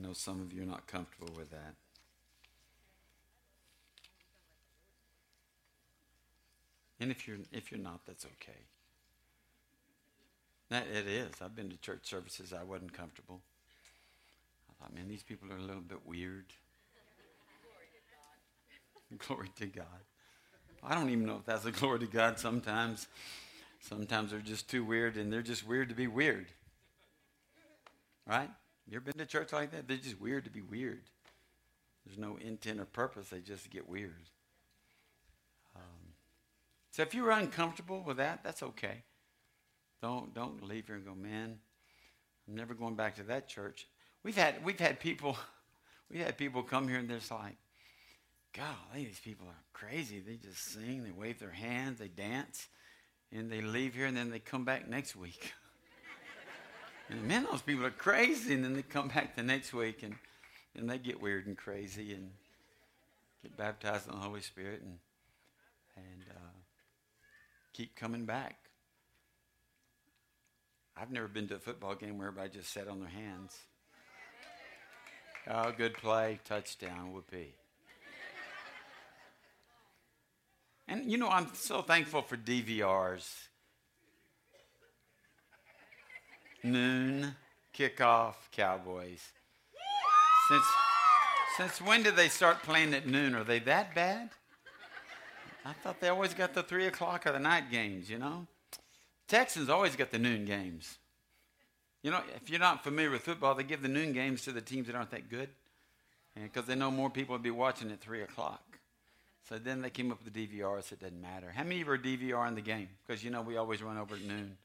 I know some of you are not comfortable with that. And if you're if you're not, that's okay. That it is. I've been to church services I wasn't comfortable. I thought, man, these people are a little bit weird. Glory to God. I don't even know if that's a glory to God sometimes. Sometimes they're just too weird and they're just weird to be weird. Right? You ever been to church like that? They're just weird to be weird. There's no intent or purpose, they just get weird. Um, so if you're uncomfortable with that, that's okay. Don't don't leave here and go, man, I'm never going back to that church. We've had we've had people we had people come here and they're just like, God, these people are crazy. They just sing, they wave their hands, they dance, and they leave here and then they come back next week. and man, those people are crazy. And then they come back the next week and, and they get weird and crazy and get baptized in the Holy Spirit and, and uh, keep coming back. I've never been to a football game where everybody just sat on their hands. Oh, good play, touchdown, whoopee. And you know, I'm so thankful for DVRs. Noon, kickoff, Cowboys. Since, since when did they start playing at noon? Are they that bad? I thought they always got the 3 o'clock or the night games, you know? Texans always got the noon games. You know, if you're not familiar with football, they give the noon games to the teams that aren't that good because they know more people will be watching at 3 o'clock. So then they came up with the DVR, so it doesn't matter. How many of you are DVR in the game? Because you know we always run over at noon.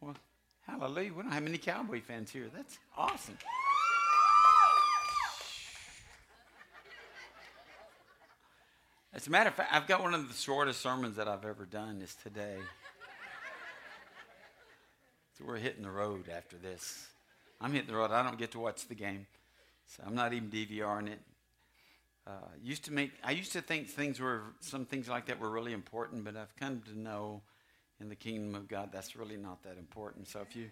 Well, hallelujah. We don't have many Cowboy fans here. That's awesome. As a matter of fact, I've got one of the shortest sermons that I've ever done is today. So we're hitting the road after this. I'm hitting the road. I don't get to watch the game. So I'm not even DVRing it. Uh, used to make I used to think things were some things like that were really important, but I've come to know in the kingdom of God that's really not that important. So if you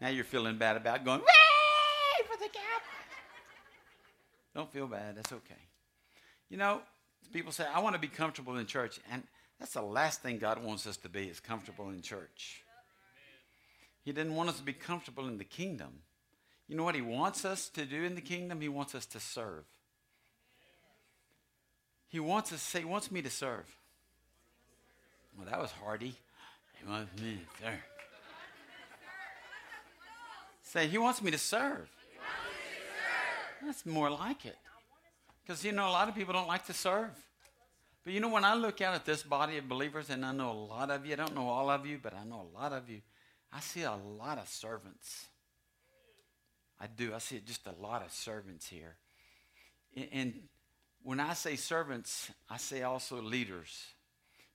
now you're feeling bad about going Way for the cap, don't feel bad. That's okay. You know, people say I want to be comfortable in church, and that's the last thing God wants us to be is comfortable in church. He didn't want us to be comfortable in the kingdom. You know what He wants us to do in the kingdom? He wants us to serve. He wants us say, He wants me to serve. Well, that was hardy. He wants me to serve. Say, He wants me to serve. That's more like it. Because, you know, a lot of people don't like to serve. But, you know, when I look out at this body of believers, and I know a lot of you, I don't know all of you, but I know a lot of you, I see a lot of servants. I do. I see just a lot of servants here. And when I say servants, I say also leaders.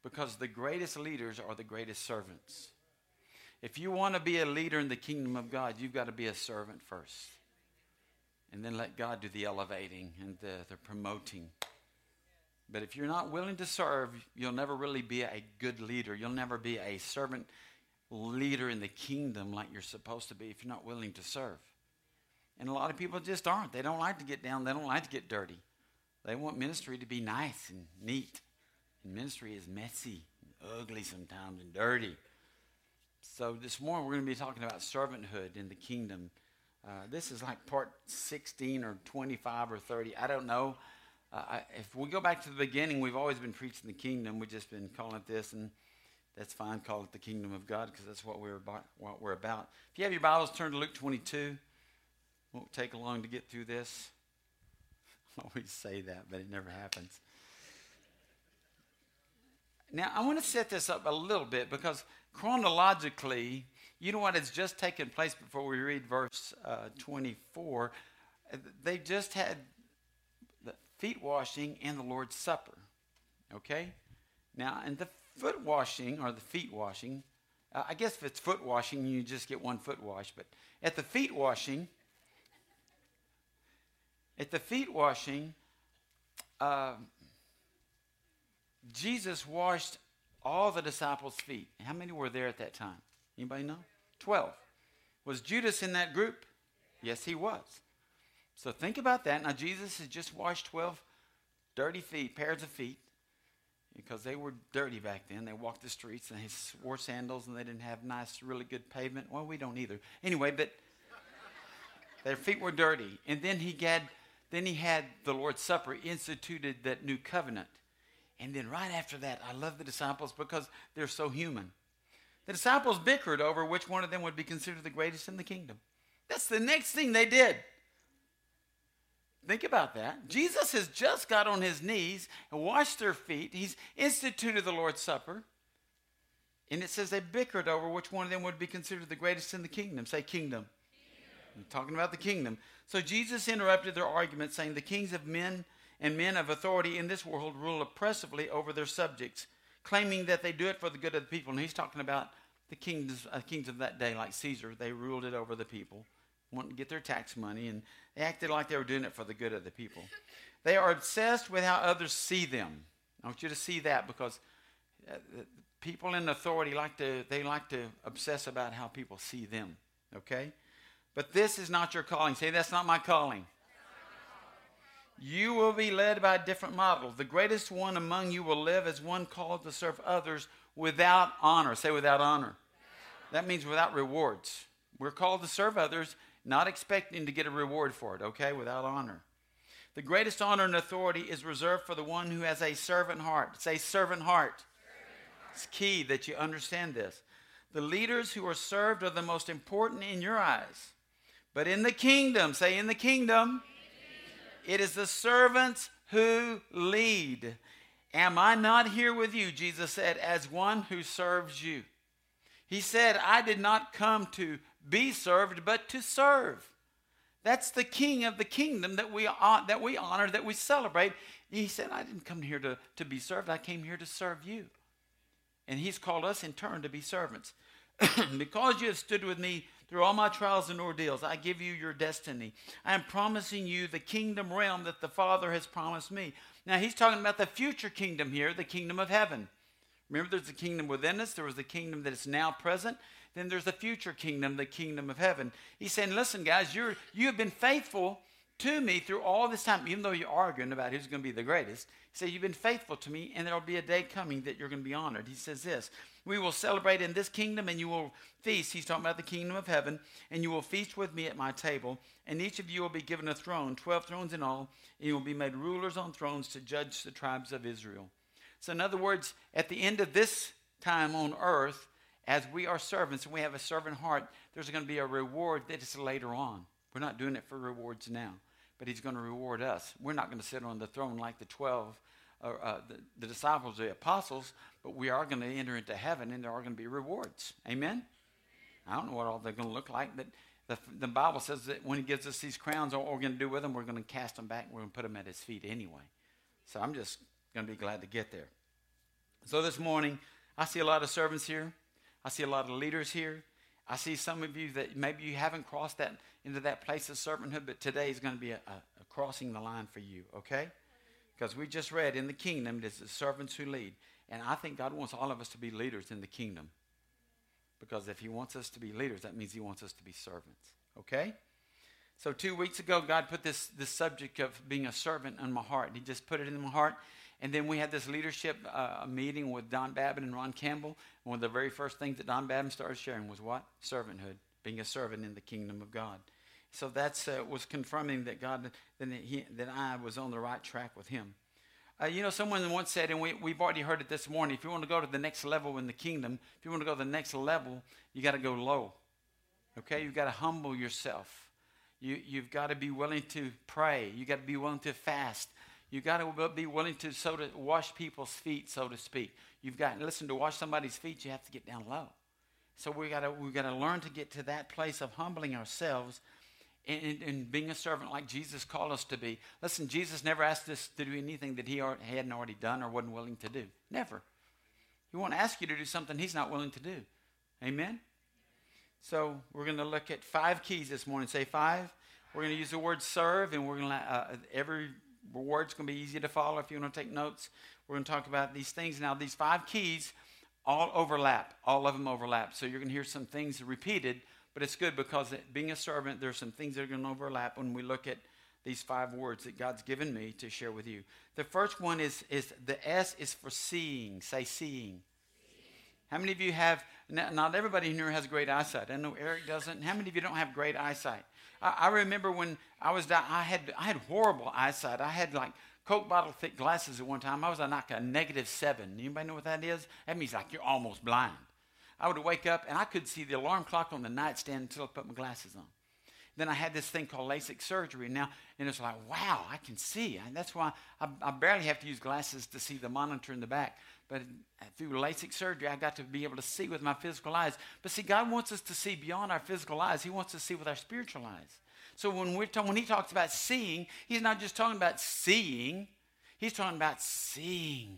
Because the greatest leaders are the greatest servants. If you want to be a leader in the kingdom of God, you've got to be a servant first. And then let God do the elevating and the, the promoting. But if you're not willing to serve, you'll never really be a good leader. You'll never be a servant leader in the kingdom like you're supposed to be if you're not willing to serve. And a lot of people just aren't. They don't like to get down, they don't like to get dirty. They want ministry to be nice and neat. Ministry is messy, and ugly sometimes, and dirty. So this morning we're going to be talking about servanthood in the kingdom. Uh, this is like part 16 or 25 or 30. I don't know. Uh, I, if we go back to the beginning, we've always been preaching the kingdom. We've just been calling it this, and that's fine. Call it the kingdom of God because that's what we're about. What we're about. If you have your Bibles, turn to Luke 22. Won't take long to get through this. I always say that, but it never happens. Now, I want to set this up a little bit because chronologically, you know what has just taken place before we read verse uh, 24? They just had the feet washing and the Lord's Supper. Okay? Now, and the foot washing or the feet washing, uh, I guess if it's foot washing, you just get one foot wash, but at the feet washing, at the feet washing, uh, Jesus washed all the disciples' feet. How many were there at that time? Anybody know? Twelve. Was Judas in that group? Yes, he was. So think about that. Now, Jesus has just washed 12 dirty feet, pairs of feet, because they were dirty back then. They walked the streets and they wore sandals and they didn't have nice, really good pavement. Well, we don't either. Anyway, but their feet were dirty. And then he had, then he had the Lord's Supper, instituted that new covenant. And then right after that, I love the disciples because they're so human. The disciples bickered over which one of them would be considered the greatest in the kingdom. That's the next thing they did. Think about that. Jesus has just got on his knees and washed their feet. He's instituted the Lord's Supper. And it says they bickered over which one of them would be considered the greatest in the kingdom. Say kingdom. kingdom. I'm talking about the kingdom. So Jesus interrupted their argument, saying, The kings of men and men of authority in this world rule oppressively over their subjects, claiming that they do it for the good of the people. And he's talking about the kings, uh, kings of that day, like Caesar. They ruled it over the people wanting to get their tax money, and they acted like they were doing it for the good of the people. They are obsessed with how others see them. I want you to see that because uh, people in authority like to they like to obsess about how people see them. Okay, but this is not your calling. Say that's not my calling. You will be led by different model. The greatest one among you will live as one called to serve others without honor. Say without honor. That means without rewards. We're called to serve others not expecting to get a reward for it, okay, without honor. The greatest honor and authority is reserved for the one who has a servant heart. Say. Servant heart. It's key that you understand this. The leaders who are served are the most important in your eyes. But in the kingdom, say, in the kingdom, it is the servants who lead. Am I not here with you, Jesus said, as one who serves you? He said, I did not come to be served, but to serve. That's the king of the kingdom that we, that we honor, that we celebrate. He said, I didn't come here to, to be served, I came here to serve you. And he's called us in turn to be servants. because you have stood with me through all my trials and ordeals, I give you your destiny. I am promising you the kingdom realm that the Father has promised me. Now, he's talking about the future kingdom here, the kingdom of heaven. Remember, there's a kingdom within us, there was the kingdom that is now present, then there's the future kingdom, the kingdom of heaven. He's saying, listen, guys, you're, you have been faithful to me through all this time, even though you're arguing about who's going to be the greatest. He said, You've been faithful to me, and there'll be a day coming that you're going to be honored. He says this We will celebrate in this kingdom, and you will feast. He's talking about the kingdom of heaven, and you will feast with me at my table, and each of you will be given a throne, 12 thrones in all, and you will be made rulers on thrones to judge the tribes of Israel. So, in other words, at the end of this time on earth, as we are servants and we have a servant heart, there's going to be a reward that is later on. We're not doing it for rewards now, but He's going to reward us. We're not going to sit on the throne like the 12, uh, uh, the, the disciples, the apostles, but we are going to enter into heaven and there are going to be rewards. Amen? I don't know what all they're going to look like, but the, the Bible says that when He gives us these crowns, all we're going to do with them, we're going to cast them back and we're going to put them at His feet anyway. So I'm just going to be glad to get there. So this morning, I see a lot of servants here. I see a lot of leaders here. I see some of you that maybe you haven't crossed that into that place of servanthood, but today is going to be a, a, a crossing the line for you, okay? Because we just read in the kingdom, it's the servants who lead. And I think God wants all of us to be leaders in the kingdom. Because if He wants us to be leaders, that means He wants us to be servants, okay? So two weeks ago, God put this, this subject of being a servant in my heart. He just put it in my heart. And then we had this leadership uh, meeting with Don Babin and Ron Campbell. One of the very first things that Don Babin started sharing was what? Servanthood, being a servant in the kingdom of God. So that uh, was confirming that God, that, he, that I was on the right track with Him. Uh, you know, someone once said, and we, we've already heard it this morning, if you want to go to the next level in the kingdom, if you want to go to the next level, you got to go low. Okay? You've got to humble yourself. You, you've got to be willing to pray. You've got to be willing to fast. You've got to be willing to so to wash people's feet, so to speak. You've got listen to wash somebody's feet. You have to get down low. So we got to we got to learn to get to that place of humbling ourselves and, and, being a servant like Jesus called us to be. Listen, Jesus never asked us to do anything that he hadn't already done or wasn't willing to do. Never. He won't ask you to do something he's not willing to do. Amen? So we're going to look at five keys this morning. Say five. We're going to use the word serve, and we're going to, uh, every word's going to be easy to follow if you want to take notes. We're going to talk about these things. Now, these five keys all overlap. All of them overlap. So you're going to hear some things repeated, but it's good because being a servant, there's some things that are going to overlap when we look at these five words that God's given me to share with you. The first one is, is the S is for seeing. Say seeing. How many of you have, not everybody in here has great eyesight. I know Eric doesn't. How many of you don't have great eyesight? I, I remember when I was, I had, I had horrible eyesight. I had like Coke bottle thick glasses at one time. I was like a negative seven. Anybody know what that is? That means like you're almost blind. I would wake up and I could see the alarm clock on the nightstand until I put my glasses on. Then I had this thing called LASIK surgery now, and it's like, wow, I can see. And that's why I, I, barely have to use glasses to see the monitor in the back. But through LASIK surgery, I got to be able to see with my physical eyes. But see, God wants us to see beyond our physical eyes. He wants us to see with our spiritual eyes. So when, we're talking, when he talks about seeing, he's not just talking about seeing, he's talking about seeing,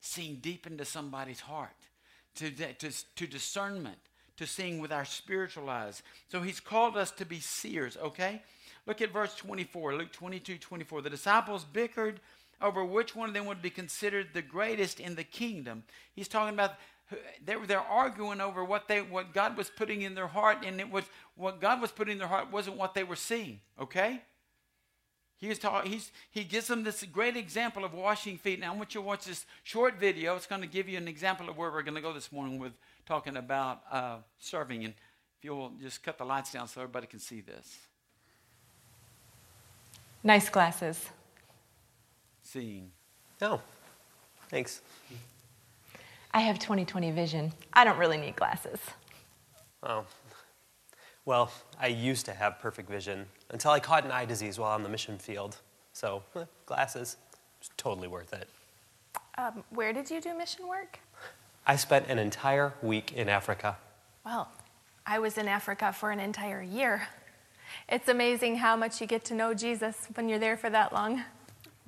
seeing deep into somebody's heart, to, to, to discernment, to seeing with our spiritual eyes. So he's called us to be seers, okay? Look at verse 24, Luke 22, 24. The disciples bickered over which one of them would be considered the greatest in the kingdom. He's talking about they're, they're arguing over what they what God was putting in their heart, and it was what God was putting in their heart wasn't what they were seeing. Okay. He is. He's, he gives them this great example of washing feet. Now I want you to watch this short video. It's going to give you an example of where we're going to go this morning with talking about uh, serving. And if you'll just cut the lights down so everybody can see this. Nice glasses. Seeing. Oh, thanks. I have 20/20 vision. I don't really need glasses. Oh. Well, I used to have perfect vision until I caught an eye disease while on the mission field. So, eh, glasses, it's totally worth it. Um, where did you do mission work? I spent an entire week in Africa. Well, I was in Africa for an entire year. It's amazing how much you get to know Jesus when you're there for that long.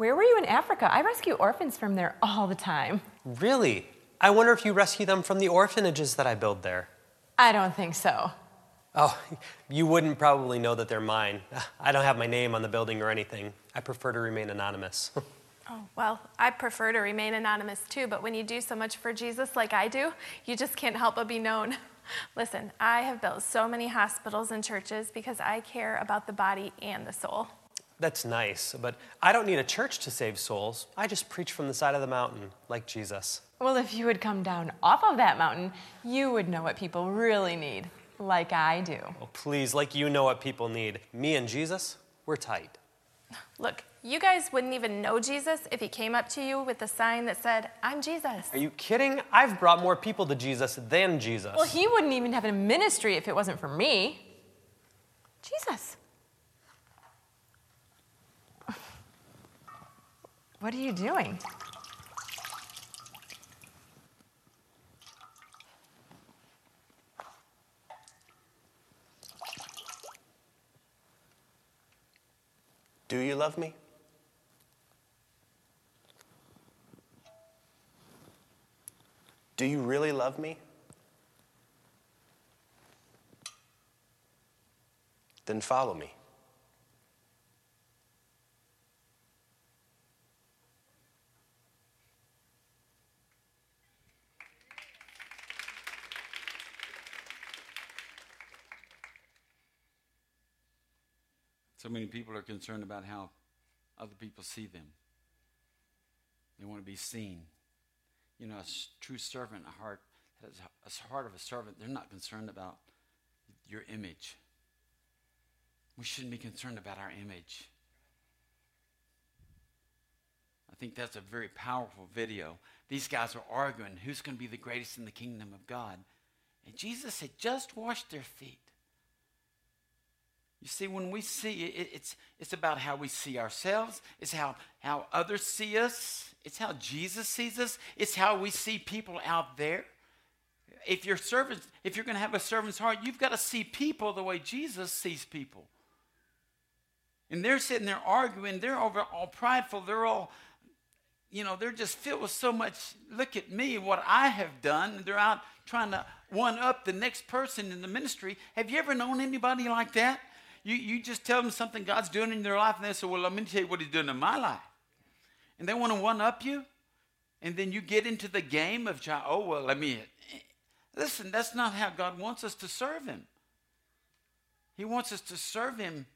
Where were you in Africa? I rescue orphans from there all the time. Really? I wonder if you rescue them from the orphanages that I build there. I don't think so. Oh, you wouldn't probably know that they're mine. I don't have my name on the building or anything. I prefer to remain anonymous. oh, well, I prefer to remain anonymous too, but when you do so much for Jesus like I do, you just can't help but be known. Listen, I have built so many hospitals and churches because I care about the body and the soul. That's nice, but I don't need a church to save souls. I just preach from the side of the mountain, like Jesus. Well, if you would come down off of that mountain, you would know what people really need, like I do. Oh, please, like you know what people need. Me and Jesus, we're tight. Look, you guys wouldn't even know Jesus if he came up to you with a sign that said, I'm Jesus. Are you kidding? I've brought more people to Jesus than Jesus. Well, he wouldn't even have a ministry if it wasn't for me. Jesus. What are you doing? Do you love me? Do you really love me? Then follow me. So many people are concerned about how other people see them. They want to be seen. You know, a true servant, a heart, a heart of a servant, they're not concerned about your image. We shouldn't be concerned about our image. I think that's a very powerful video. These guys are arguing who's going to be the greatest in the kingdom of God. And Jesus had just washed their feet. You see, when we see it, it's, it's about how we see ourselves, it's how, how others see us, it's how Jesus sees us, it's how we see people out there. If you're servant, if you're going to have a servant's heart, you've got to see people the way Jesus sees people. And they're sitting there arguing, they're over all prideful, they're all, you know, they're just filled with so much, look at me, what I have done. They're out trying to one up the next person in the ministry. Have you ever known anybody like that? You, you just tell them something God's doing in their life, and they say, Well, let me tell you what He's doing in my life. And they want to one up you. And then you get into the game of, oh, well, let me. Listen, that's not how God wants us to serve Him. He wants us to serve Him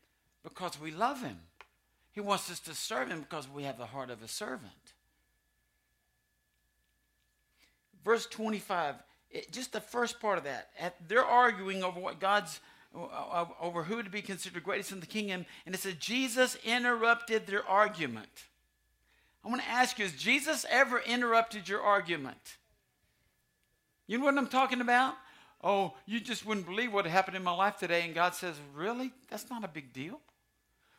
because we love Him. He wants us to serve him because we have the heart of a servant. Verse 25, it, just the first part of that. At, they're arguing over what God's over who to be considered greatest in the kingdom, and it says Jesus interrupted their argument. I want to ask you: Has Jesus ever interrupted your argument? You know what I'm talking about? Oh, you just wouldn't believe what happened in my life today, and God says, "Really? That's not a big deal."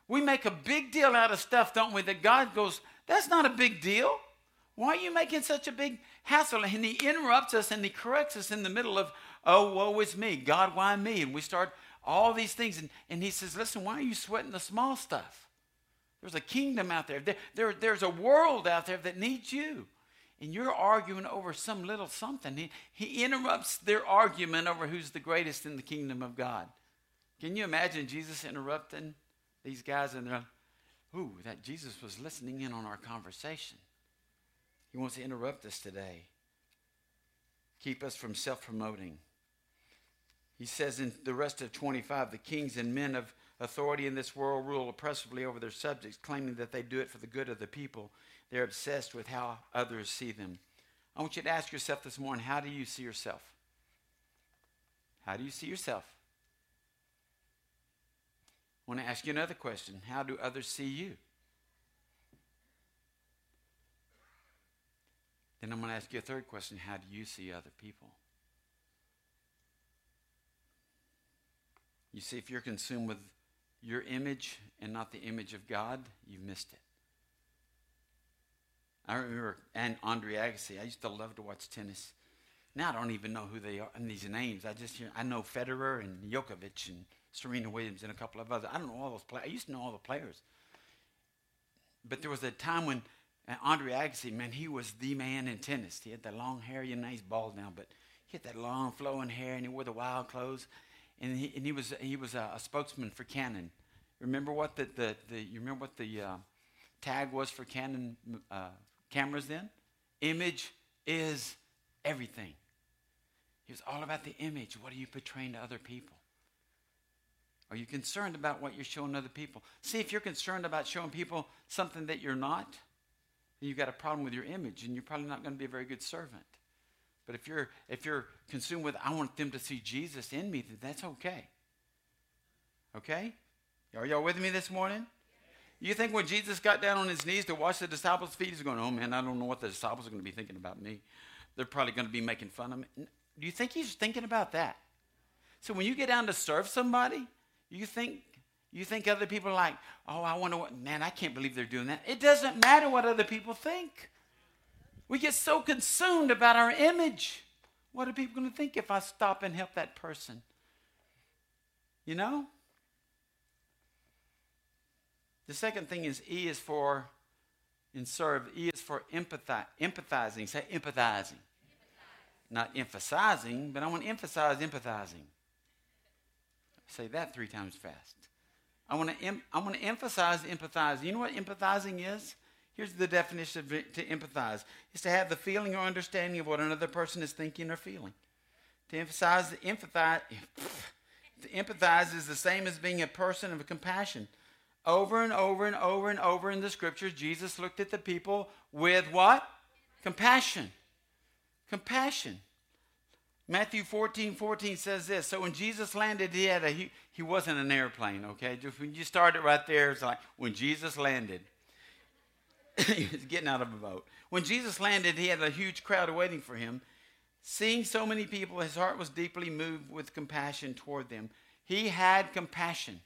We make a big deal out of stuff, don't we? That God goes, "That's not a big deal." Why are you making such a big hassle? And he interrupts us and he corrects us in the middle of, oh, woe is me. God, why me? And we start all these things. And, and he says, listen, why are you sweating the small stuff? There's a kingdom out there. There, there. There's a world out there that needs you. And you're arguing over some little something. He, he interrupts their argument over who's the greatest in the kingdom of God. Can you imagine Jesus interrupting these guys and they're, ooh, that Jesus was listening in on our conversation. He wants to interrupt us today, keep us from self promoting. He says in the rest of 25 the kings and men of authority in this world rule oppressively over their subjects, claiming that they do it for the good of the people. They're obsessed with how others see them. I want you to ask yourself this morning how do you see yourself? How do you see yourself? I want to ask you another question How do others see you? Then I'm going to ask you a third question How do you see other people? You see, if you're consumed with your image and not the image of God, you've missed it. I remember and Andre Agassi. I used to love to watch tennis. Now I don't even know who they are and these names. I just I know Federer and Djokovic and Serena Williams and a couple of others. I don't know all those players. I used to know all the players. But there was a time when uh, Andre Agassi, man, he was the man in tennis. He had that long hair. You know, he's bald now, but he had that long flowing hair, and he wore the wild clothes. And he, and he was he was a, a spokesman for Canon. Remember what the, the, the you remember what the uh, tag was for Canon uh, cameras then? Image is everything. He was all about the image. What are you portraying to other people? Are you concerned about what you're showing other people? See, if you're concerned about showing people something that you're not, you've got a problem with your image and you're probably not going to be a very good servant. But if you're if you're consumed with I want them to see Jesus in me, then that's okay. Okay? Are y'all with me this morning? You think when Jesus got down on his knees to wash the disciples' feet, he's going, Oh man, I don't know what the disciples are going to be thinking about me. They're probably going to be making fun of me. Do you think he's thinking about that? So when you get down to serve somebody, you think you think other people are like, oh, I wonder what, man, I can't believe they're doing that. It doesn't matter what other people think. We get so consumed about our image. What are people going to think if I stop and help that person? You know? The second thing is E is for in serve. E is for empathize, empathizing. Say empathizing. empathizing. Not emphasizing, but I want to emphasize empathizing. Say that three times fast. I want to em- I want to emphasize empathizing. You know what empathizing is? Here's the definition of to empathize. It's to have the feeling or understanding of what another person is thinking or feeling. To emphasize, the empathize, to empathize is the same as being a person of compassion. Over and over and over and over in the scriptures, Jesus looked at the people with what? Compassion. Compassion. Matthew 14, 14 says this. So when Jesus landed, he had a he, he wasn't an airplane, okay? Just when you start it right there, it's like when Jesus landed. he was getting out of a boat. When Jesus landed, he had a huge crowd waiting for him. Seeing so many people, his heart was deeply moved with compassion toward them. He had compassion.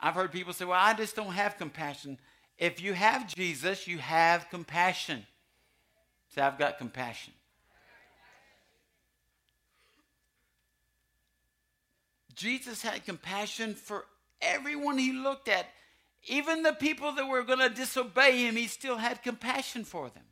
I've heard people say, Well, I just don't have compassion. If you have Jesus, you have compassion. Say, I've got compassion. Jesus had compassion for everyone he looked at. Even the people that were going to disobey him, he still had compassion for them.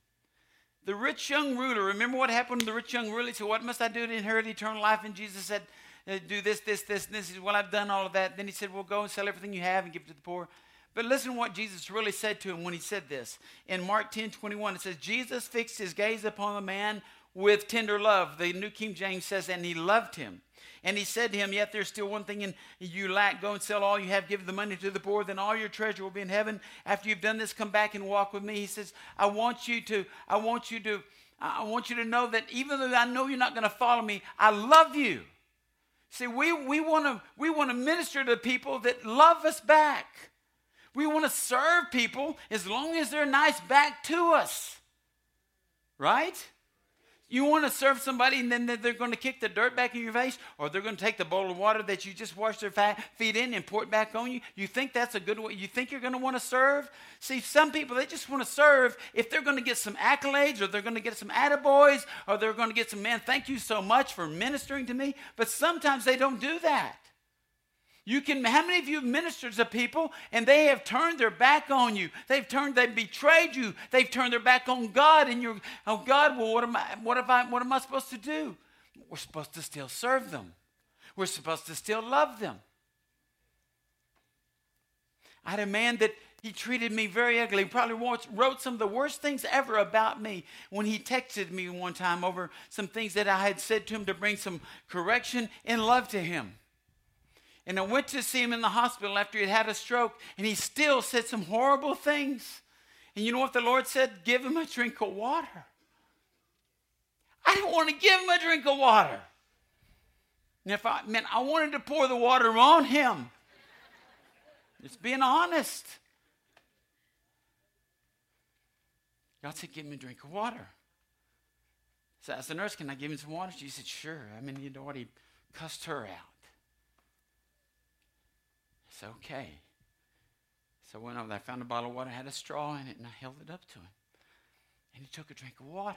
The rich young ruler, remember what happened to the rich young ruler? He said, What must I do to inherit eternal life? And Jesus said, uh, Do this, this, this, and this. He said, Well, I've done all of that. Then he said, Well, go and sell everything you have and give it to the poor. But listen what Jesus really said to him when he said this. In Mark 10 21, it says, Jesus fixed his gaze upon the man with tender love. The New King James says, And he loved him. And he said to him, Yet there's still one thing in you lack. Go and sell all you have, give the money to the poor, then all your treasure will be in heaven. After you've done this, come back and walk with me. He says, I want you to, I want you to, I want you to know that even though I know you're not going to follow me, I love you. See, we, we want to we want to minister to people that love us back. We want to serve people as long as they're nice back to us. Right? You want to serve somebody and then they're going to kick the dirt back in your face, or they're going to take the bowl of water that you just washed their feet in and pour it back on you. You think that's a good way? You think you're going to want to serve? See, some people, they just want to serve if they're going to get some accolades, or they're going to get some attaboys, or they're going to get some, man, thank you so much for ministering to me. But sometimes they don't do that. You can, how many of you ministered to people and they have turned their back on you? They've turned, they've betrayed you. They've turned their back on God, and you're, oh God, well, what am I, what have I, what am I supposed to do? We're supposed to still serve them. We're supposed to still love them. I had a man that he treated me very ugly. He probably wrote some of the worst things ever about me when he texted me one time over some things that I had said to him to bring some correction and love to him. And I went to see him in the hospital after he had had a stroke, and he still said some horrible things. And you know what the Lord said? Give him a drink of water. I didn't want to give him a drink of water. And if I meant I wanted to pour the water on him. Just being honest. God said, Give him a drink of water. So I asked the nurse, Can I give him some water? She said, Sure. I mean, you know what? He cussed her out. It's okay. So I went over there, I found a bottle of water, had a straw in it, and I held it up to him. And he took a drink of water.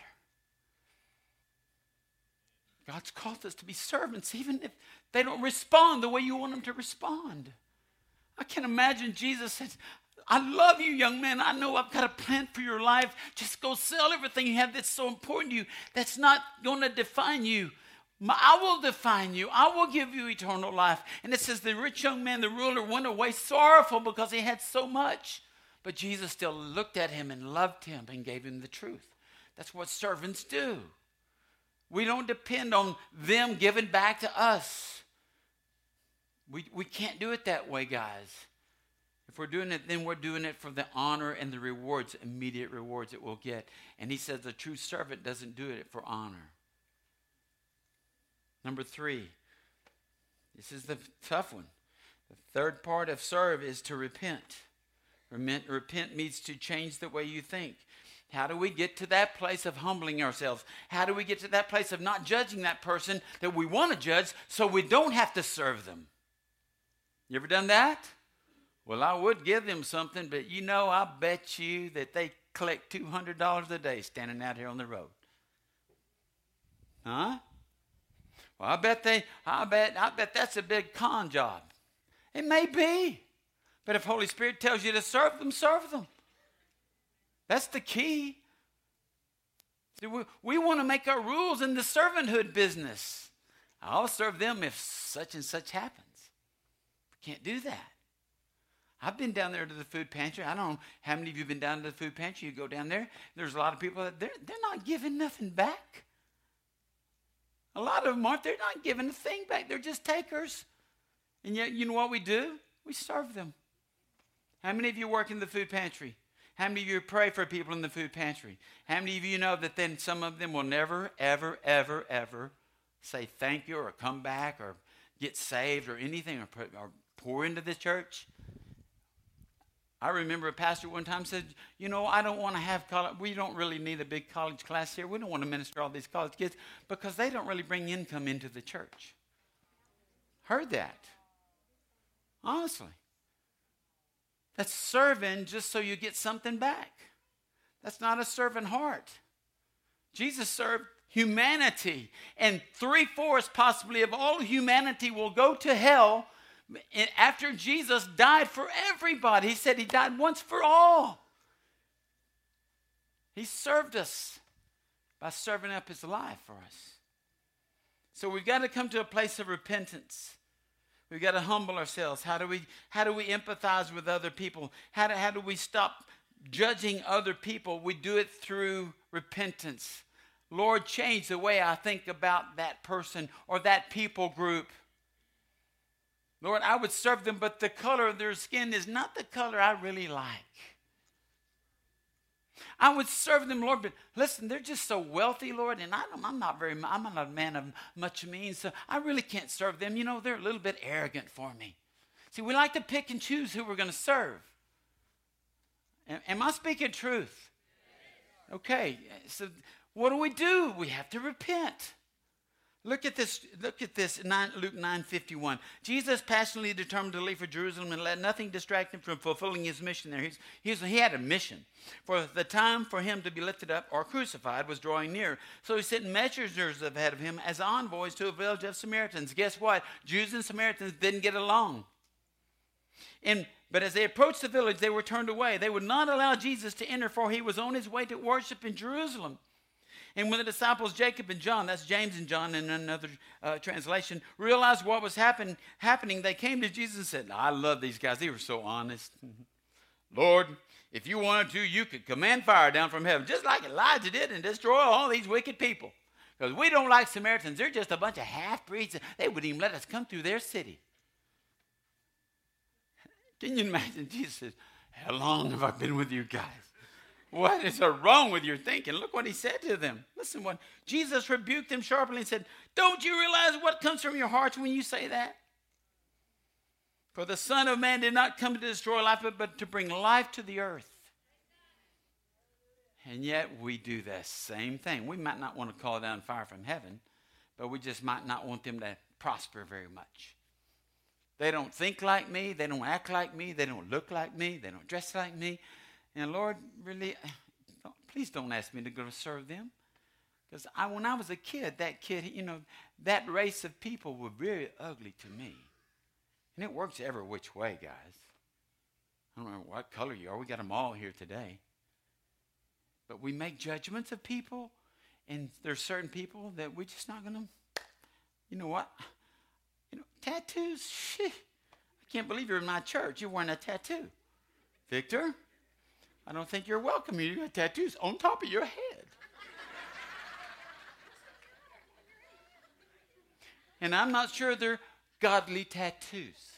God's called us to be servants, even if they don't respond the way you want them to respond. I can't imagine Jesus says, I love you, young man. I know I've got a plan for your life. Just go sell everything you have that's so important to you. That's not going to define you. I will define you. I will give you eternal life. And it says the rich young man, the ruler, went away sorrowful because he had so much. But Jesus still looked at him and loved him and gave him the truth. That's what servants do. We don't depend on them giving back to us. We, we can't do it that way, guys. If we're doing it, then we're doing it for the honor and the rewards, immediate rewards that we'll get. And he says the true servant doesn't do it for honor. Number three, this is the tough one. The third part of serve is to repent. Repent means to change the way you think. How do we get to that place of humbling ourselves? How do we get to that place of not judging that person that we want to judge so we don't have to serve them? You ever done that? Well, I would give them something, but you know, I bet you that they collect $200 a day standing out here on the road. Huh? Well, I bet they, I bet, I bet that's a big con job. It may be. But if Holy Spirit tells you to serve them, serve them. That's the key. See, we, we want to make our rules in the servanthood business. I'll serve them if such and such happens. We can't do that. I've been down there to the food pantry. I don't know how many of you have been down to the food pantry. You go down there, there's a lot of people that they're, they're not giving nothing back. A lot of them aren't. They're not giving a thing back. They're just takers. And yet, you know what we do? We serve them. How many of you work in the food pantry? How many of you pray for people in the food pantry? How many of you know that then some of them will never, ever, ever, ever say thank you or come back or get saved or anything or, put, or pour into the church? I remember a pastor one time said, You know, I don't want to have college. We don't really need a big college class here. We don't want to minister all these college kids because they don't really bring income into the church. Heard that. Honestly. That's serving just so you get something back. That's not a servant heart. Jesus served humanity, and three fourths possibly of all humanity will go to hell after Jesus died for everybody, he said he died once for all. He served us by serving up his life for us. So we've got to come to a place of repentance. We've got to humble ourselves. How do we, how do we empathize with other people? How do, how do we stop judging other people? We do it through repentance. Lord, change the way I think about that person or that people group. Lord, I would serve them, but the color of their skin is not the color I really like. I would serve them, Lord, but listen, they're just so wealthy, Lord, and I am not very, I'm not a man of much means, so I really can't serve them. You know, they're a little bit arrogant for me. See, we like to pick and choose who we're going to serve. Am I speaking truth? Okay, so what do we do? We have to repent. Look at this. Look at this. Nine, Luke nine fifty one. Jesus passionately determined to leave for Jerusalem and let nothing distract him from fulfilling his mission there. He's, he's, he had a mission. For the time for him to be lifted up or crucified was drawing near. So he sent messengers ahead of him as envoys to a village of Samaritans. Guess what? Jews and Samaritans didn't get along. And but as they approached the village, they were turned away. They would not allow Jesus to enter, for he was on his way to worship in Jerusalem. And when the disciples Jacob and John, that's James and John in another uh, translation, realized what was happen, happening, they came to Jesus and said, I love these guys. They were so honest. Lord, if you wanted to, you could command fire down from heaven, just like Elijah did, and destroy all these wicked people. Because we don't like Samaritans. They're just a bunch of half breeds. They wouldn't even let us come through their city. Can you imagine? Jesus says, How long have I been with you guys? What is wrong with your thinking? Look what he said to them. Listen, what Jesus rebuked them sharply and said, Don't you realize what comes from your hearts when you say that? For the Son of Man did not come to destroy life, but to bring life to the earth. And yet we do the same thing. We might not want to call down fire from heaven, but we just might not want them to prosper very much. They don't think like me. They don't act like me. They don't look like me. They don't dress like me. And Lord, really, please don't ask me to go serve them. Because I, when I was a kid, that kid, you know, that race of people were very ugly to me. And it works every which way, guys. I don't know what color you are. We got them all here today. But we make judgments of people, and there's certain people that we're just not going to, you know what? You know, tattoos, shit. I can't believe you're in my church. You're wearing a tattoo. Victor, I don't think you're welcome. You got tattoos on top of your head. and I'm not sure they're godly tattoos.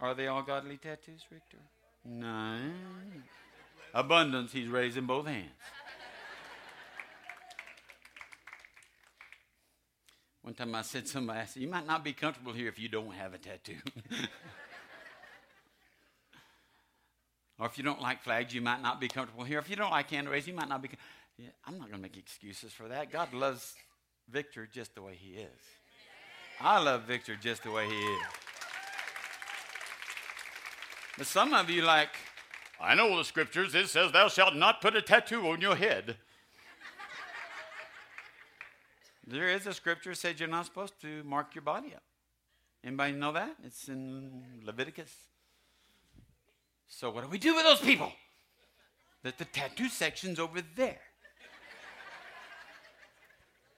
Are they all godly tattoos, Victor? No. Abundance, he's raising both hands. One time I said somebody, I said, You might not be comfortable here if you don't have a tattoo. or if you don't like flags, you might not be comfortable here. If you don't like hand raising, you might not be. Yeah, I'm not going to make excuses for that. God loves Victor just the way he is. I love Victor just the way he is. But some of you like, I know the scriptures. It says, Thou shalt not put a tattoo on your head. There is a scripture that says you're not supposed to mark your body up. Anybody know that? It's in Leviticus. So what do we do with those people? That the tattoo section's over there.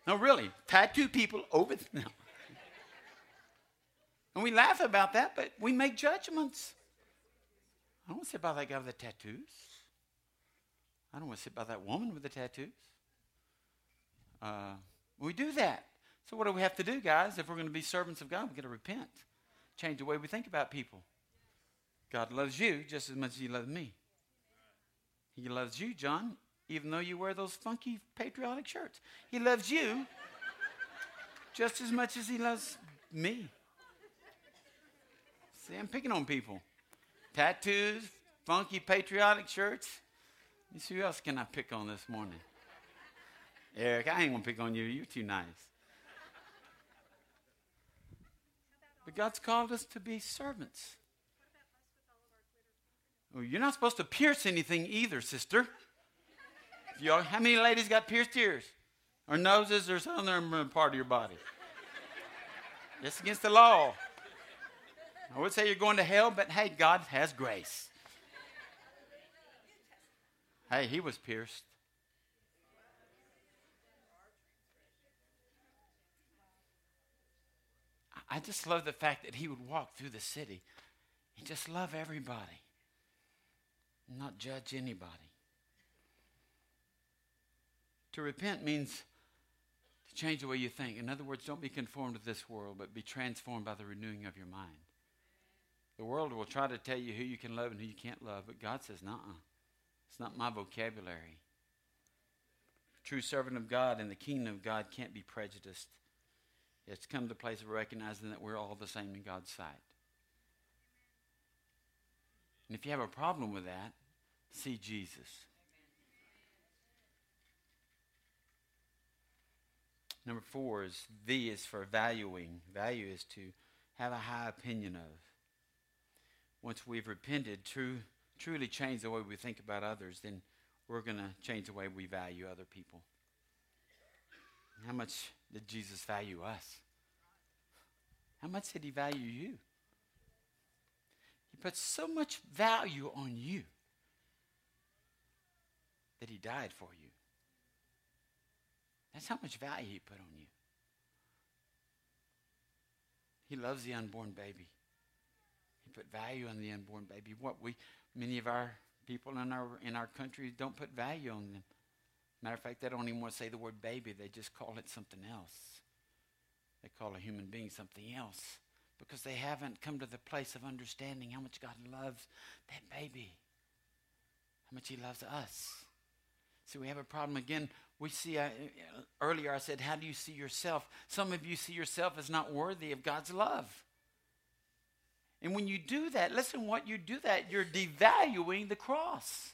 no, really, tattoo people over there. And we laugh about that, but we make judgments. I don't want to sit by that guy with the tattoos. I don't want to sit by that woman with the tattoos. Uh, we do that. So, what do we have to do, guys? If we're going to be servants of God, we've got to repent, change the way we think about people. God loves you just as much as He loves me. He loves you, John, even though you wear those funky patriotic shirts. He loves you just as much as He loves me. See, I'm picking on people. Tattoos, funky patriotic shirts. You see, who else can I pick on this morning? Eric, I ain't gonna pick on you. You're too nice. But God's called us to be servants. Well, you're not supposed to pierce anything either, sister. You how many ladies got pierced ears? Or noses or some other part of your body? It's against the law. I would say you're going to hell, but hey, God has grace. Hey, he was pierced. I just love the fact that he would walk through the city and just love everybody, not judge anybody. To repent means to change the way you think. In other words, don't be conformed to this world, but be transformed by the renewing of your mind. The world will try to tell you who you can love and who you can't love, but God says, nah, it's not my vocabulary. True servant of God and the kingdom of God can't be prejudiced. It's come to the place of recognizing that we're all the same in God's sight. And if you have a problem with that, see Jesus. Number four is V is for valuing. Value is to have a high opinion of. Once we've repented, true, truly changed the way we think about others, then we're going to change the way we value other people. How much did Jesus value us? How much did he value you? He put so much value on you that he died for you. That's how much value he put on you. He loves the unborn baby. He put value on the unborn baby. What we many of our people in our in our country don't put value on them. Matter of fact, they don't even want to say the word baby. They just call it something else. They call a human being something else because they haven't come to the place of understanding how much God loves that baby, how much He loves us. See, we have a problem again. We see, uh, earlier I said, How do you see yourself? Some of you see yourself as not worthy of God's love. And when you do that, listen, what you do that, you're devaluing the cross.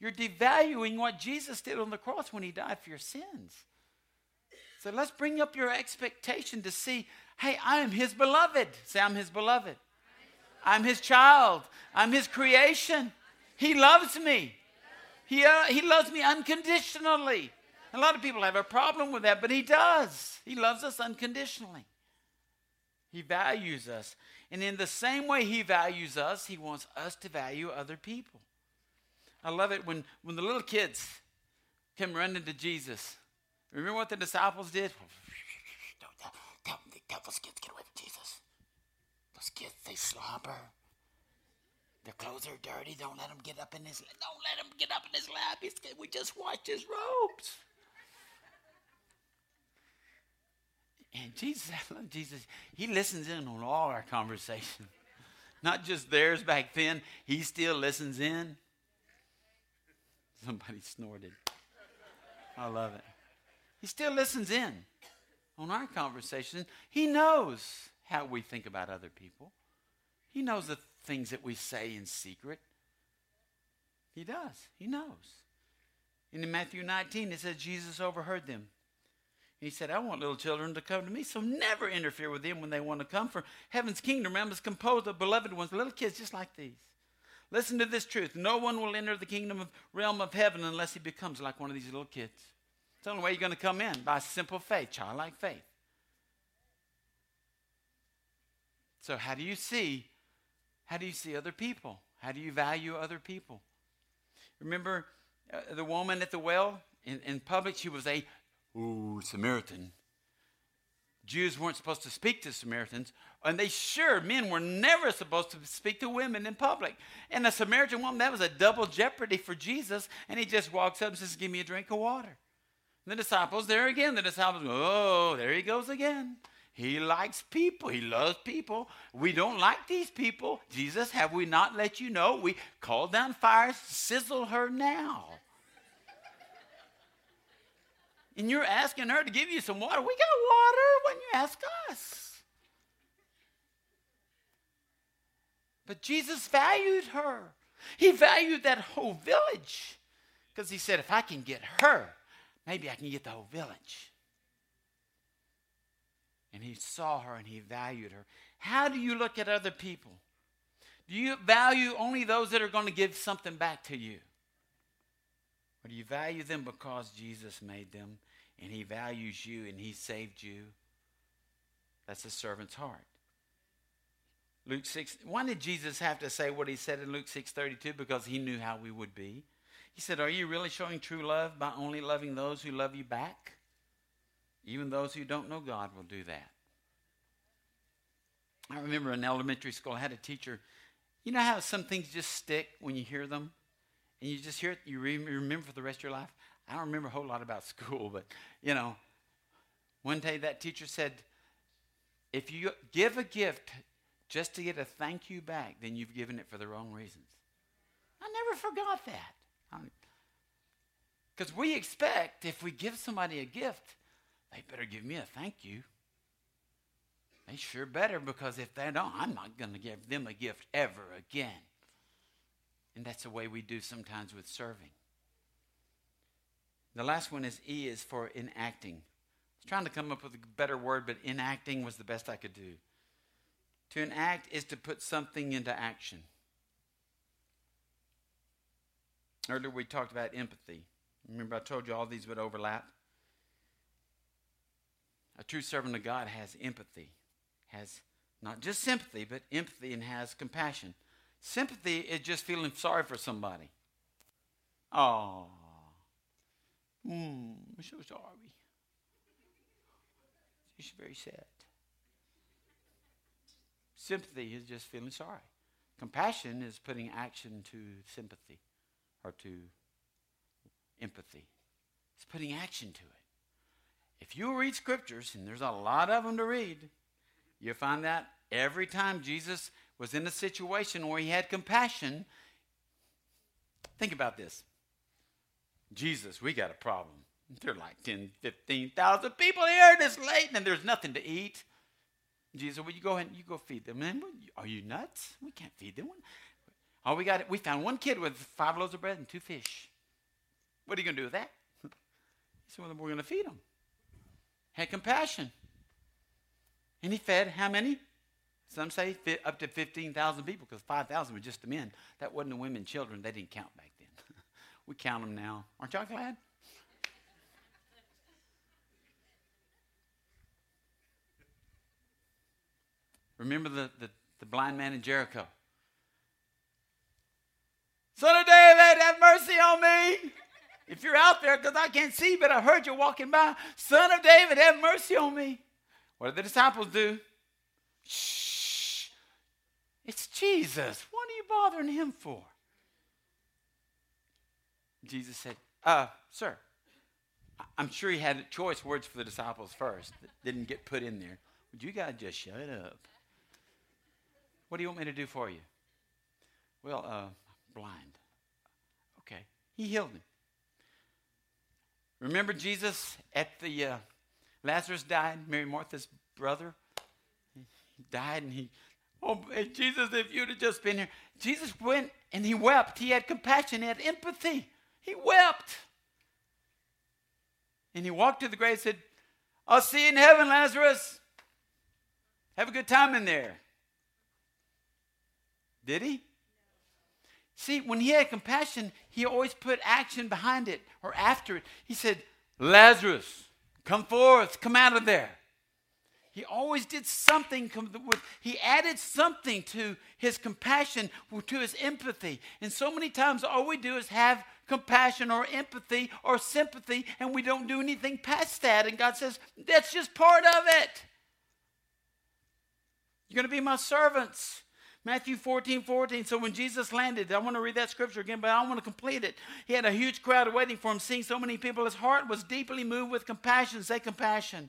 You're devaluing what Jesus did on the cross when he died for your sins. So let's bring up your expectation to see hey, I am his beloved. Say, I'm his beloved. I'm his child. I'm his creation. He loves me. He, uh, he loves me unconditionally. A lot of people have a problem with that, but he does. He loves us unconditionally. He values us. And in the same way he values us, he wants us to value other people. I love it when, when the little kids come running to Jesus. Remember what the disciples did? Tell, tell those kids get away from Jesus. Those kids, they slobber. Their clothes are dirty. Don't let them get up in his. Don't let them get up in his lap. He's, we just washed his robes. And Jesus, I love Jesus. He listens in on all our conversation, not just theirs back then. He still listens in. Somebody snorted. I love it. He still listens in on our conversation. He knows how we think about other people. He knows the things that we say in secret. He does. He knows. And in Matthew 19, it says Jesus overheard them. He said, I want little children to come to me, so never interfere with them when they want to come. For heaven's kingdom realm is composed of beloved ones, little kids just like these. Listen to this truth. No one will enter the kingdom of realm of heaven unless he becomes like one of these little kids. The only way you're going to come in by simple faith, childlike faith. So how do you see? How do you see other people? How do you value other people? Remember uh, the woman at the well in, in public? She was a ooh, Samaritan. Jews weren't supposed to speak to Samaritans, and they sure, men were never supposed to speak to women in public. And the Samaritan woman, that was a double jeopardy for Jesus, and he just walks up and says, Give me a drink of water. The disciples, there again, the disciples, oh, there he goes again. He likes people. He loves people. We don't like these people. Jesus, have we not let you know? We call down fire, to sizzle her now and you're asking her to give you some water. We got water when you ask us. But Jesus valued her. He valued that whole village because he said, if I can get her, maybe I can get the whole village. And he saw her and he valued her. How do you look at other people? Do you value only those that are going to give something back to you? Or do you value them because Jesus made them and he values you and he saved you. That's a servant's heart. Luke 6, why did Jesus have to say what he said in Luke 6:32? Because he knew how we would be. He said, Are you really showing true love by only loving those who love you back? Even those who don't know God will do that. I remember in elementary school, I had a teacher. You know how some things just stick when you hear them? And you just hear it, you remember for the rest of your life? I don't remember a whole lot about school, but you know, one day that teacher said, if you give a gift just to get a thank you back, then you've given it for the wrong reasons. I never forgot that. Um, because we expect if we give somebody a gift, they better give me a thank you. They sure better because if they don't, I'm not going to give them a gift ever again. And that's the way we do sometimes with serving. The last one is E is for enacting. I was trying to come up with a better word, but enacting was the best I could do. To enact is to put something into action. Earlier we talked about empathy. Remember, I told you all these would overlap. A true servant of God has empathy, has not just sympathy, but empathy and has compassion. Sympathy is just feeling sorry for somebody. Oh, mm, I'm so sorry. She's very sad. Sympathy is just feeling sorry. Compassion is putting action to sympathy or to empathy. It's putting action to it. If you read scriptures, and there's a lot of them to read, you'll find that every time Jesus was in a situation where he had compassion, think about this. Jesus, we got a problem. There are like 10, 15,000 people here this late and there's nothing to eat. Jesus, will you go ahead and you go feed them? Man, are you nuts? We can't feed them. All we got, we found one kid with five loaves of bread and two fish. What are you going to do with that? He said, well, we're going to feed them. Had compassion. And he fed how many? Some say up to 15,000 people because 5,000 were just the men. That wasn't the women children. They didn't count back then. we count them now. Aren't y'all glad? Remember the, the, the blind man in Jericho? Son of David, have mercy on me. If you're out there, because I can't see, but I heard you walking by, Son of David, have mercy on me. What did the disciples do? Shh. It's Jesus. What are you bothering him for? Jesus said, uh, sir, I'm sure he had choice words for the disciples first that didn't get put in there. Would you guys just shut up? What do you want me to do for you? Well, uh, blind. Okay. He healed him. Remember Jesus at the uh, Lazarus died, Mary Martha's brother? He died and he, oh, Jesus, if you'd have just been here. Jesus went and he wept. He had compassion, he had empathy. He wept. And he walked to the grave and said, I'll see you in heaven, Lazarus. Have a good time in there. Did he? See, when he had compassion, he always put action behind it or after it. He said, Lazarus, come forth, come out of there. He always did something, with, he added something to his compassion, to his empathy. And so many times, all we do is have compassion or empathy or sympathy, and we don't do anything past that. And God says, that's just part of it. You're going to be my servants. Matthew 14, 14. So when Jesus landed, I want to read that scripture again, but I want to complete it. He had a huge crowd waiting for him, seeing so many people. His heart was deeply moved with compassion, say compassion,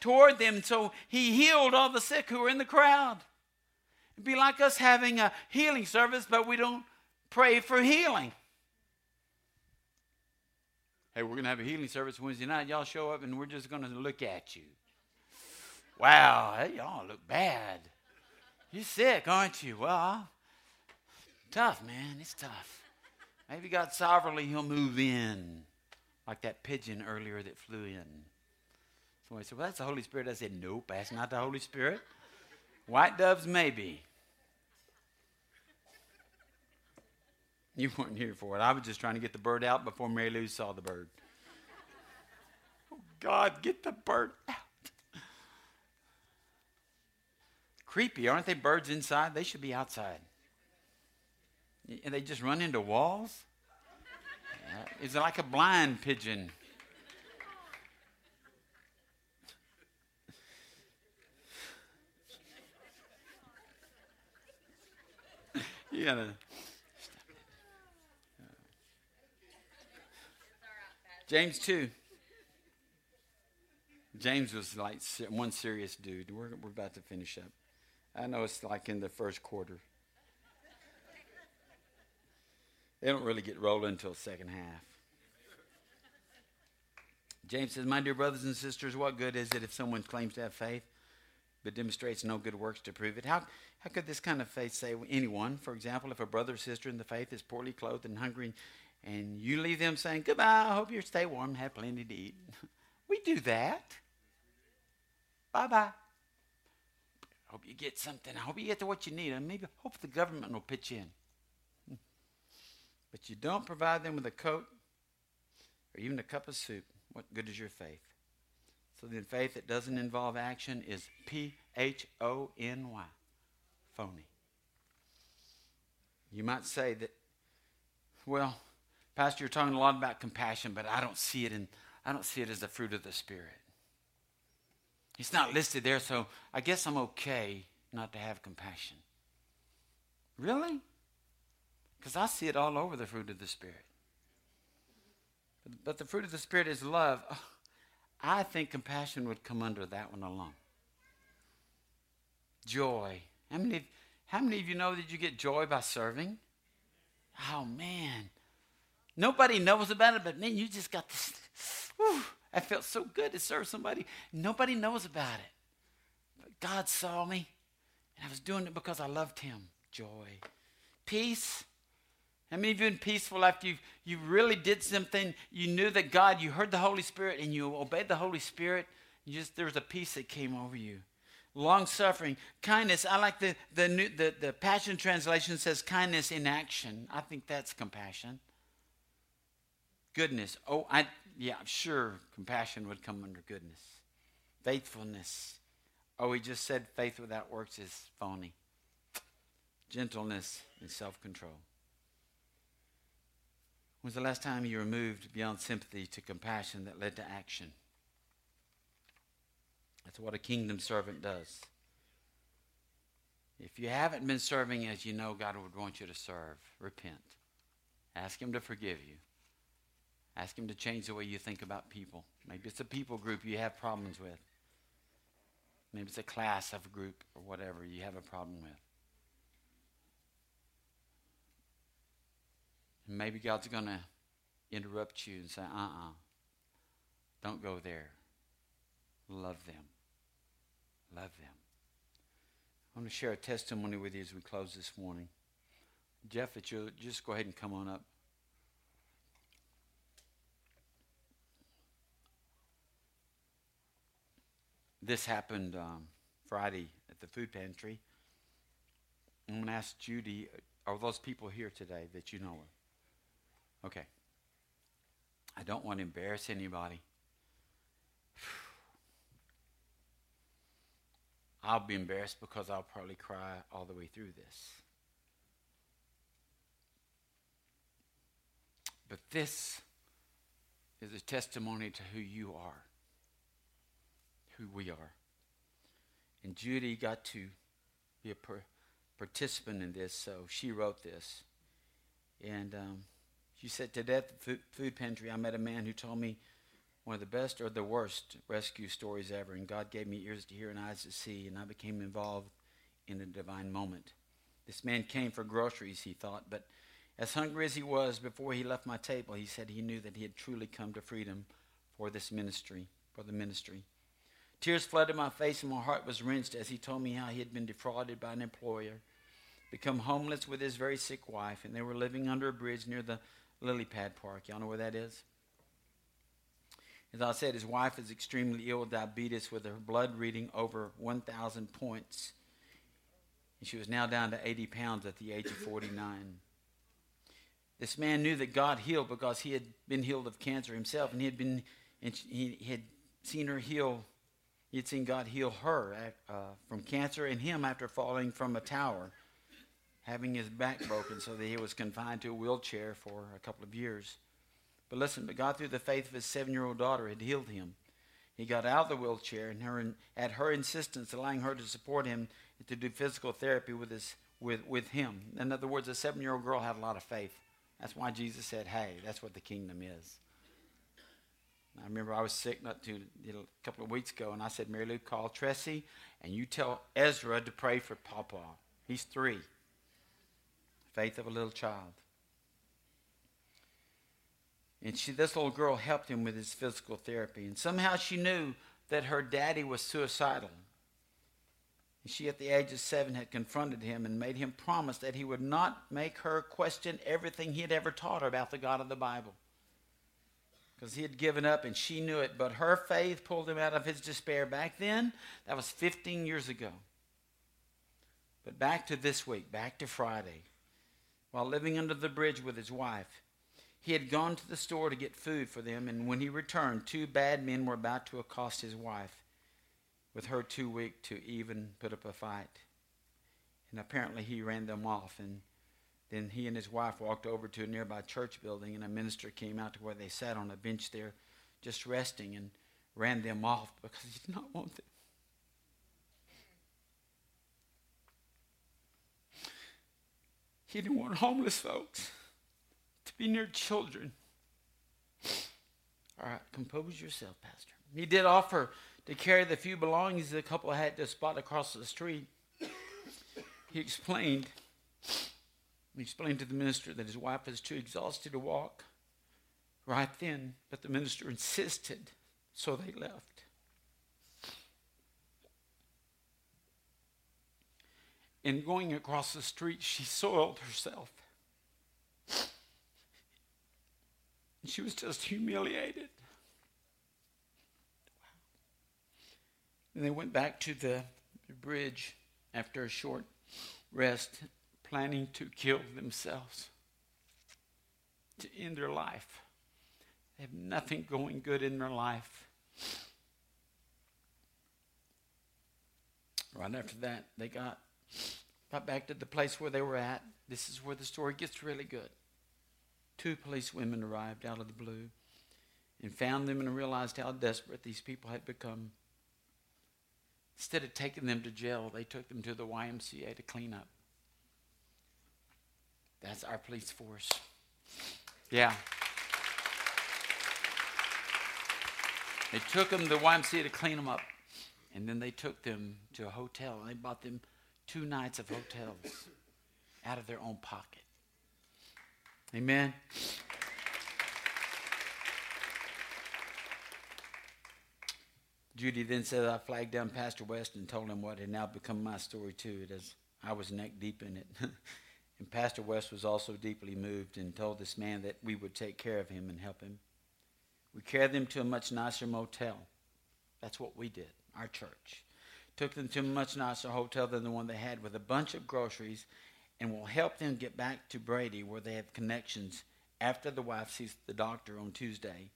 toward them. So he healed all the sick who were in the crowd. It'd be like us having a healing service, but we don't pray for healing. Hey, we're going to have a healing service Wednesday night. Y'all show up and we're just going to look at you. Wow, y'all look bad. You're sick, aren't you? Well, tough, man. It's tough. Maybe God sovereignly, He'll move in, like that pigeon earlier that flew in. Somebody said, Well, that's the Holy Spirit. I said, Nope, that's not the Holy Spirit. White doves, maybe. You weren't here for it. I was just trying to get the bird out before Mary Lou saw the bird. Oh, God, get the bird out. Creepy, aren't they? Birds inside? They should be outside. And they just run into walls? Is it like a blind pigeon? you gotta. James 2. James was like one serious dude. We're, we're about to finish up. I know it's like in the first quarter. They don't really get rolling until second half. James says, My dear brothers and sisters, what good is it if someone claims to have faith but demonstrates no good works to prove it? How, how could this kind of faith say anyone, for example, if a brother or sister in the faith is poorly clothed and hungry, and you leave them saying, Goodbye, I hope you stay warm and have plenty to eat? we do that. Bye bye. I hope you get something. I hope you get to what you need. And maybe hope the government will pitch in. But you don't provide them with a coat or even a cup of soup. What good is your faith? So then, faith that doesn't involve action is P H O N Y, phony. You might say that, well, Pastor, you're talking a lot about compassion, but I don't see it in I don't see it as the fruit of the Spirit. It's not listed there, so I guess I'm okay not to have compassion. Really? Because I see it all over the fruit of the Spirit. But the fruit of the Spirit is love. I think compassion would come under that one alone. Joy. How many, how many of you know that you get joy by serving? Oh, man. Nobody knows about it, but man, you just got this. Whew, I felt so good to serve somebody. Nobody knows about it. But God saw me, and I was doing it because I loved Him. Joy. Peace. How many of you been peaceful after you, you really did something? You knew that God, you heard the Holy Spirit and you obeyed the Holy Spirit. You just there was a peace that came over you. Long suffering, kindness. I like the the new the, the Passion Translation says kindness in action. I think that's compassion. Goodness. Oh, I yeah, I'm sure compassion would come under goodness. Faithfulness. Oh, he just said faith without works is phony. Gentleness and self control. When was the last time you were moved beyond sympathy to compassion that led to action? That's what a kingdom servant does. If you haven't been serving as you know God would want you to serve, repent. Ask Him to forgive you. Ask Him to change the way you think about people. Maybe it's a people group you have problems with. Maybe it's a class of group or whatever you have a problem with. maybe God's going to interrupt you and say, uh uh-uh, uh, do not go there. Love them. Love them. I want to share a testimony with you as we close this morning. Jeff, if you just go ahead and come on up. This happened um, Friday at the food pantry. I'm going to ask Judy, are those people here today that you know of? Okay. I don't want to embarrass anybody. I'll be embarrassed because I'll probably cry all the way through this. But this is a testimony to who you are, who we are. And Judy got to be a per- participant in this, so she wrote this. And um, she said, Today at the food pantry, I met a man who told me one of the best or the worst rescue stories ever, and God gave me ears to hear and eyes to see, and I became involved in a divine moment. This man came for groceries, he thought, but as hungry as he was before he left my table, he said he knew that he had truly come to freedom for this ministry, for the ministry. Tears flooded my face and my heart was wrenched as he told me how he had been defrauded by an employer, become homeless with his very sick wife, and they were living under a bridge near the Lily Pad Park. Y'all know where that is? As I said, his wife is extremely ill with diabetes with her blood reading over 1,000 points. And she was now down to 80 pounds at the age of 49. This man knew that God healed because he had been healed of cancer himself, and he had been, and he had seen her heal. Had seen God heal her uh, from cancer and him after falling from a tower having his back broken so that he was confined to a wheelchair for a couple of years. But listen, but God, through the faith of his seven year old daughter, had healed him. He got out of the wheelchair and her, at her insistence, allowing her to support him to do physical therapy with, his, with, with him. In other words, a seven year old girl had a lot of faith. That's why Jesus said, hey, that's what the kingdom is. I remember I was sick not too a couple of weeks ago, and I said, Mary Lou, call Tressie, and you tell Ezra to pray for Papa. He's three. Faith of a little child. And she, this little girl helped him with his physical therapy. And somehow she knew that her daddy was suicidal. And she, at the age of seven, had confronted him and made him promise that he would not make her question everything he had ever taught her about the God of the Bible. Because he had given up and she knew it. But her faith pulled him out of his despair. Back then, that was 15 years ago. But back to this week, back to Friday, while living under the bridge with his wife, he had gone to the store to get food for them, and when he returned, two bad men were about to accost his wife, with her too weak to even put up a fight. And apparently he ran them off, and then he and his wife walked over to a nearby church building, and a minister came out to where they sat on a bench there, just resting, and ran them off because he did not want them. He didn't want homeless folks to be near children. All right, compose yourself, Pastor. He did offer to carry the few belongings the couple had to spot across the street. He explained, he explained to the minister that his wife was too exhausted to walk right then, but the minister insisted, so they left. In going across the street, she soiled herself. She was just humiliated. And they went back to the bridge after a short rest, planning to kill themselves, to end their life. They have nothing going good in their life. Right after that, they got, got back to the place where they were at. This is where the story gets really good. Two police women arrived out of the blue and found them and realized how desperate these people had become. Instead of taking them to jail, they took them to the YMCA to clean up. That's our police force. Yeah. They took them to the YMCA to clean them up. And then they took them to a hotel. And they bought them two nights of hotels out of their own pocket. Amen. Judy then said, I flagged down Pastor West and told him what had now become my story too, as I was neck deep in it. and Pastor West was also deeply moved and told this man that we would take care of him and help him. We carried them to a much nicer motel. That's what we did, our church. Took them to a much nicer hotel than the one they had with a bunch of groceries and will help them get back to Brady where they have connections after the wife sees the doctor on Tuesday.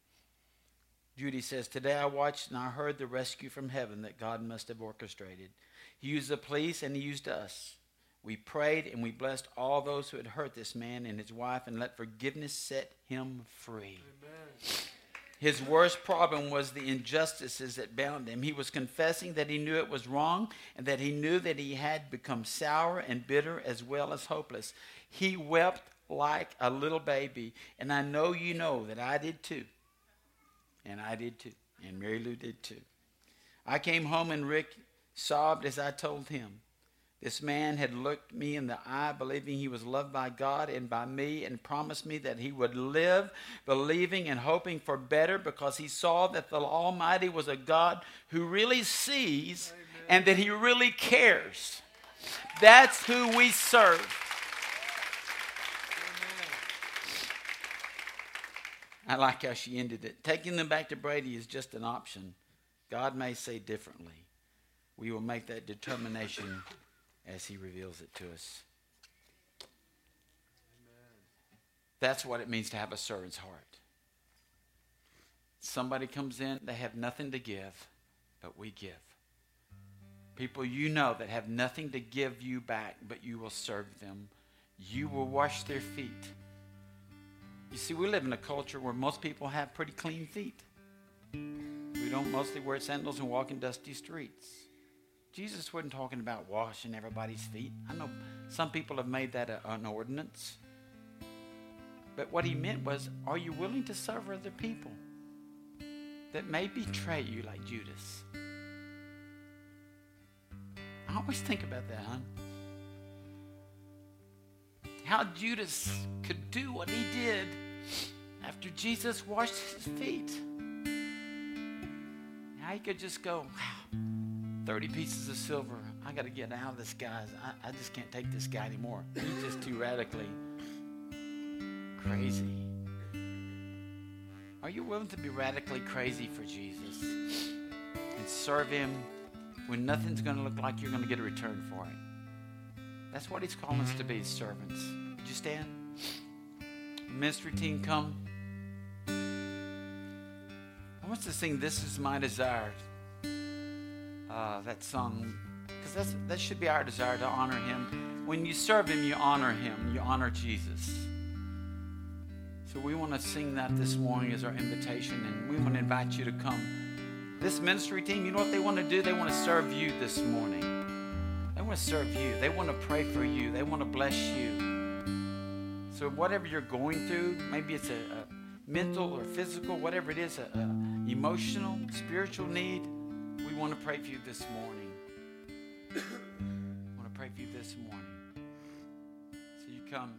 Judy says, Today I watched and I heard the rescue from heaven that God must have orchestrated. He used the police and he used us. We prayed and we blessed all those who had hurt this man and his wife and let forgiveness set him free. Amen. His worst problem was the injustices that bound him. He was confessing that he knew it was wrong and that he knew that he had become sour and bitter as well as hopeless. He wept like a little baby. And I know you know that I did too. And I did too. And Mary Lou did too. I came home and Rick sobbed as I told him. This man had looked me in the eye, believing he was loved by God and by me, and promised me that he would live believing and hoping for better because he saw that the Almighty was a God who really sees Amen. and that he really cares. That's who we serve. I like how she ended it. Taking them back to Brady is just an option. God may say differently. We will make that determination as He reveals it to us. That's what it means to have a servant's heart. Somebody comes in, they have nothing to give, but we give. People you know that have nothing to give you back, but you will serve them. You will wash their feet. You see, we live in a culture where most people have pretty clean feet. We don't mostly wear sandals and walk in dusty streets. Jesus wasn't talking about washing everybody's feet. I know some people have made that a, an ordinance. But what he meant was, are you willing to serve other people? that may betray you like Judas. I always think about that, huh? How Judas could do what he did after Jesus washed his feet. How he could just go, wow, 30 pieces of silver. I got to get out of this guy. I, I just can't take this guy anymore. He's just too radically crazy. Are you willing to be radically crazy for Jesus and serve him when nothing's going to look like you're going to get a return for it? That's what he's calling us to be, servants. Would you stand? Ministry team, come. I want us to sing This Is My Desire. Uh, that song, because that should be our desire to honor him. When you serve him, you honor him. You honor Jesus. So we want to sing that this morning as our invitation, and we want to invite you to come. This ministry team, you know what they want to do? They want to serve you this morning. They want to serve you. They want to pray for you. They want to bless you. So whatever you're going through, maybe it's a, a mental or physical, whatever it is, a, a emotional, spiritual need, we want to pray for you this morning. I want to pray for you this morning. So you come